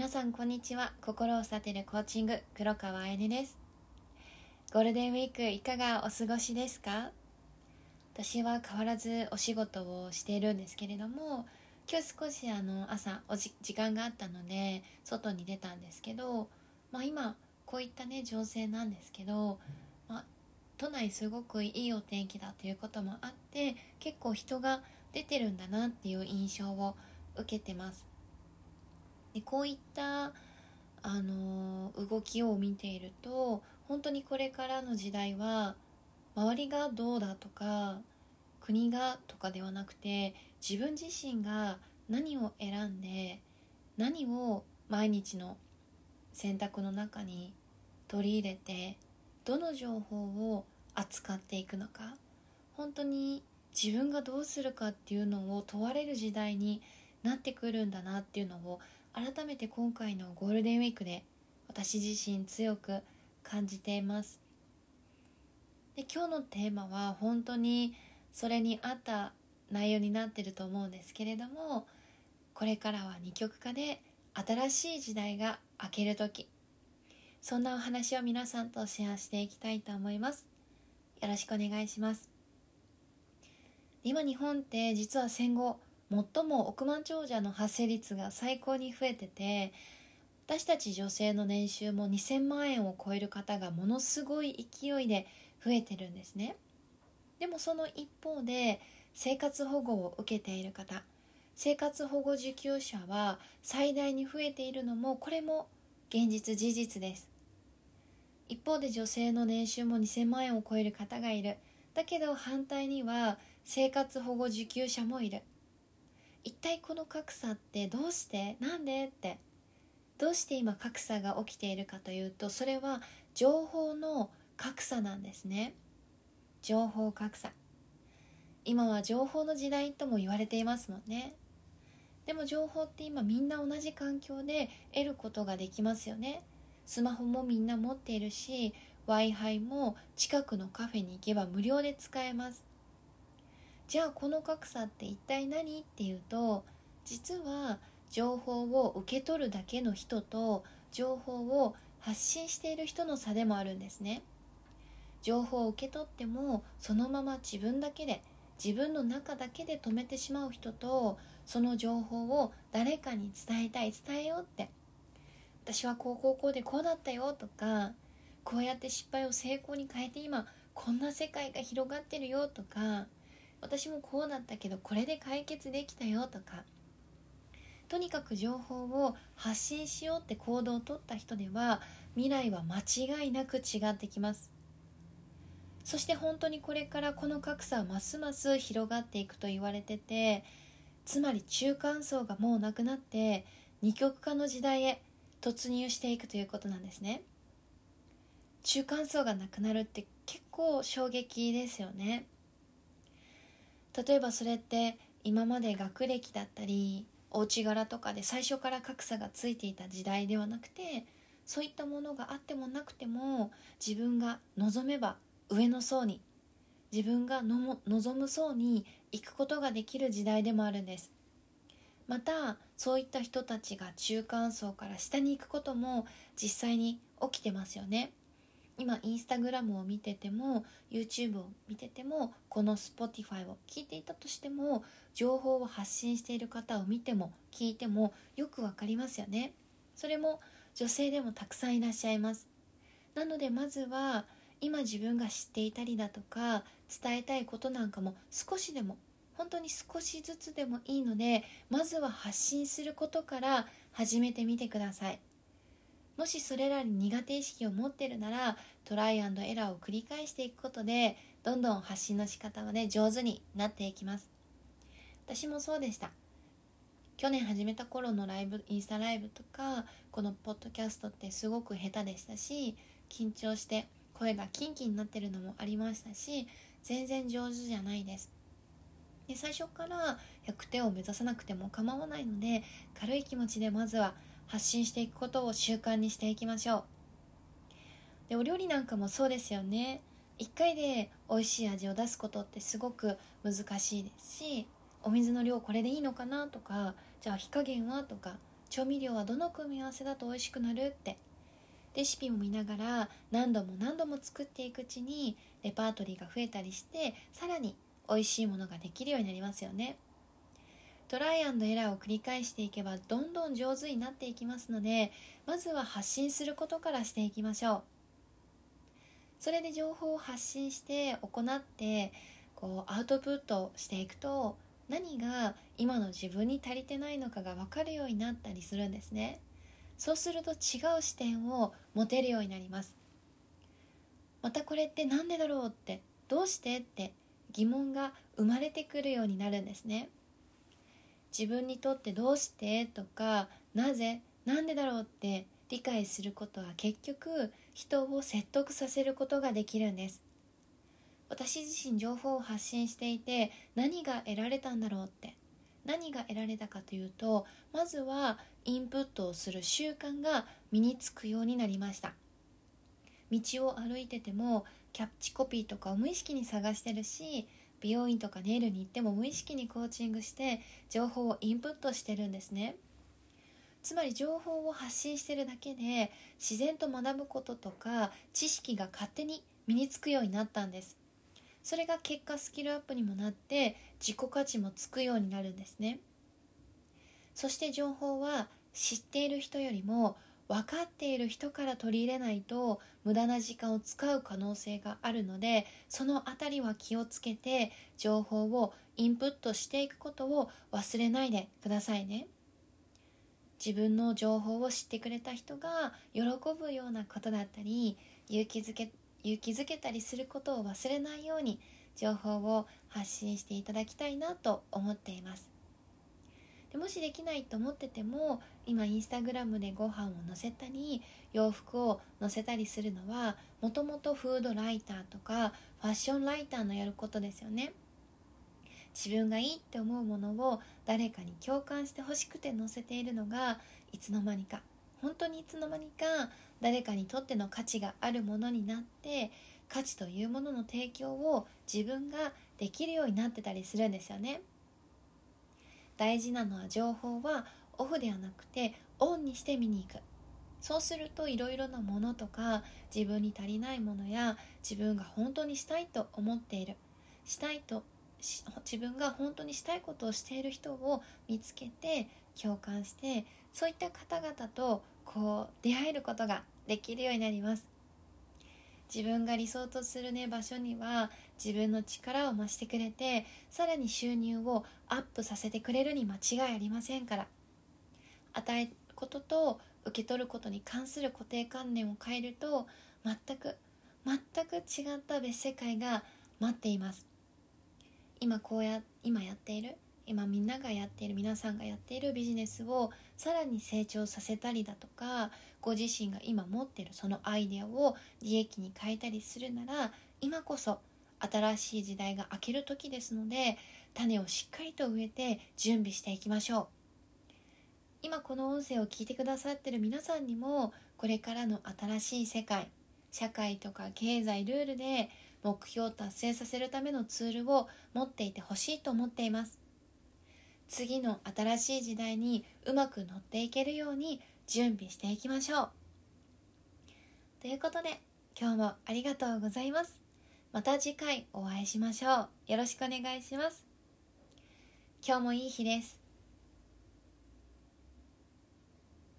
皆さんこんにちは。心を育てるコーチング黒川愛音です。ゴールデンウィークいかがお過ごしですか？私は変わらずお仕事をしているんですけれども今日少しあの朝おじ時間があったので外に出たんですけど、まあ、今こういったね情勢なんですけど、まあ、都内すごくいいお天気だということもあって結構人が出てるんだなっていう印象を受けてます。でこういったあの動きを見ていると本当にこれからの時代は周りがどうだとか国がとかではなくて自分自身が何を選んで何を毎日の選択の中に取り入れてどの情報を扱っていくのか本当に自分がどうするかっていうのを問われる時代になってくるんだなっていうのを改めて今回のゴールデンウィークで私自身強く感じています。で今日のテーマは本当にそれに合った内容になってると思うんですけれどもこれからは二極化で新しい時代が明ける時そんなお話を皆さんとシェアしていきたいと思います。よろしくお願いします。今日本って実は戦後最も億万長者の発生率が最高に増えてて私たち女性の年収も2000万円を超える方がものすごい勢いで増えてるんですね。でもその一方で生活保護を受けている方生活保護受給者は最大に増えているのもこれも現実事実です。一方で女性の年収も2000万円を超える方がいる。だけど反対には生活保護受給者もいる。一体この格差ってどうして？なんで？って。どうして今格差が起きているかというとそれは情報の格差なんですね。情報格差。今は情報の時代とも言われていますもんね。でも情報って今みんな同じ環境で得ることができますよね。スマホもみんな持っているし w i f i も近くのカフェに行けば無料で使えます。じゃあこの格差って一体何？っていうと実は情報を受け取るだけの人と情報を発信している人の差でもあるんですね。情報を受け取ってもそのまま自分だけで自分の中だけで止めてしまう人とその情報を誰かに伝えたい伝えようって。私はこうこうこうでこうだったよとかこうやって失敗を成功に変えて今こんな世界が広がってるよとか私もこうだったけどこれで解決できたよとかとにかく情報を発信しようって行動をとった人では未来は間違いなく違ってきますそして本当にこれからこの格差はますます広がっていくと言われててつまり中間層がもうなくなって二極化の時代へ突入していくということなんですね中間層がなくなるって結構衝撃ですよね例えばそれって今まで学歴だったりお家柄とかで最初から格差がついていた時代ではなくてそういったものがあってもなくても自分が望めば上の層に自分が望む層に行くことができる時代でもあるんです。またそういった人たちが中間層から下に行くことも実際に起きてますよね。今インスタグラムを見てても YouTube を見ててもこの Spotify を聞いていたとしても情報を発信している方を見ても聞いてもよくわかりますよね。それも女性でもたくさんいらっしゃいます。なのでまずは今自分が知っていたりだとか伝えたいことなんかも少しでも本当に少しずつでもいいのでまずは発信することから始めてみてください。もしそれらに苦手意識を持ってるならトライアンドエラーを繰り返していくことでどんどん発信の仕方はね上手になっていきます。私もそうでした。去年始めた頃のライブインスタライブとかこのポッドキャストってすごく下手でしたし緊張して声がキンキンになってるのもありましたし全然上手じゃないです。で最初から100点を目指さなくても構わないので軽い気持ちでまずは発信していくことを習慣にしていきましょう。でお料理なんかもそうですよね。1回で美味しい味を出すことってすごく難しいですしお水の量これでいいのかなとかじゃあ火加減はとか調味料はどの組み合わせだと美味しくなるって。レシピも見ながら何度も何度も作っていくうちにレパートリーが増えたりしてさらに美味しいものができるようになりますよね。トライエラーを繰り返していけばどんどん上手になっていきますのでまずは発信することからしていきましょう。それで情報を発信して行ってこうアウトプットしていくと何が今の自分に足りてないのかが分かるようになったりするんですね。そうすると違う視点を持てるようになります。またこれって何でだろうってどうしてって疑問が生まれてくるようになるんですね。自分にとってどうしてとかなぜなんでだろうって理解することは結局人を説得させることができるんです。私自身情報を発信していて何が得られたんだろうって何が得られたかというとまずはインプットをする習慣が身につくようになりました。道を歩いててもキャッチコピーとかを無意識に探してるし美容院とかネイルに行っても無意識にコーチングして情報をインプットしてるんですね。つまり情報を発信してるだけで自然と学ぶこととか知識が勝手に身につくようになったんです。それが結果スキルアップにもなって自己価値もつくようになるんですね。そして情報は知っている人よりも分かっている人から取り入れないと無駄な時間を使う可能性があるのでその辺りは気をつけて情報をインプットしていくことを忘れないでくださいね。自分の情報を知ってくれた人が喜ぶようなことだったり勇気づけ勇気づけたりすることを忘れないように情報を発信していただきたいなと思っています。でもしできないと思ってても今インスタグラムでご飯を載せたり洋服を載せたりするのはもともとフードライターとかファッションライターのやることですよね。自分がいいって思うものを誰かに共感してほしくて載せているのがいつの間にか本当にいつの間にか誰かにとっての価値があるものになって価値というものの提供を自分ができるようになってたりするんですよね。大事なのは情報はオフではなくてオンにして見に行く。そうするといろいろなものとか自分に足りないものや自分が本当にしたいと思っている。したいと自分が本当にしたいことをしている人を見つけて共感してそういった方々とこう出会えることができるようになります。自分が理想とするね場所には自分の力を増してくれてさらに収入をアップさせてくれるに間違いありませんから。与えることと受け取ることに関する固定観念を変えると全く全く違った別世界が待っています。今こうや今やっている今みんながやっている皆さんがやっているビジネスをさらに成長させたりだとかご自身が今持ってるそのアイデアを利益に変えたりするなら今こそ新しい時代が明ける時ですので種をしっかりと植えて準備していきましょう。今この音声を聞いてくださってる皆さんにもこれからの新しい世界社会とか経済ルールで目標を達成させるためのツールを持っていてほしいと思っています。次の新しい時代にうまく乗っていけるように準備していきましょう。ということで今日もありがとうございます。また次回お会いしましょう。よろしくお願いします。今日もいい日です。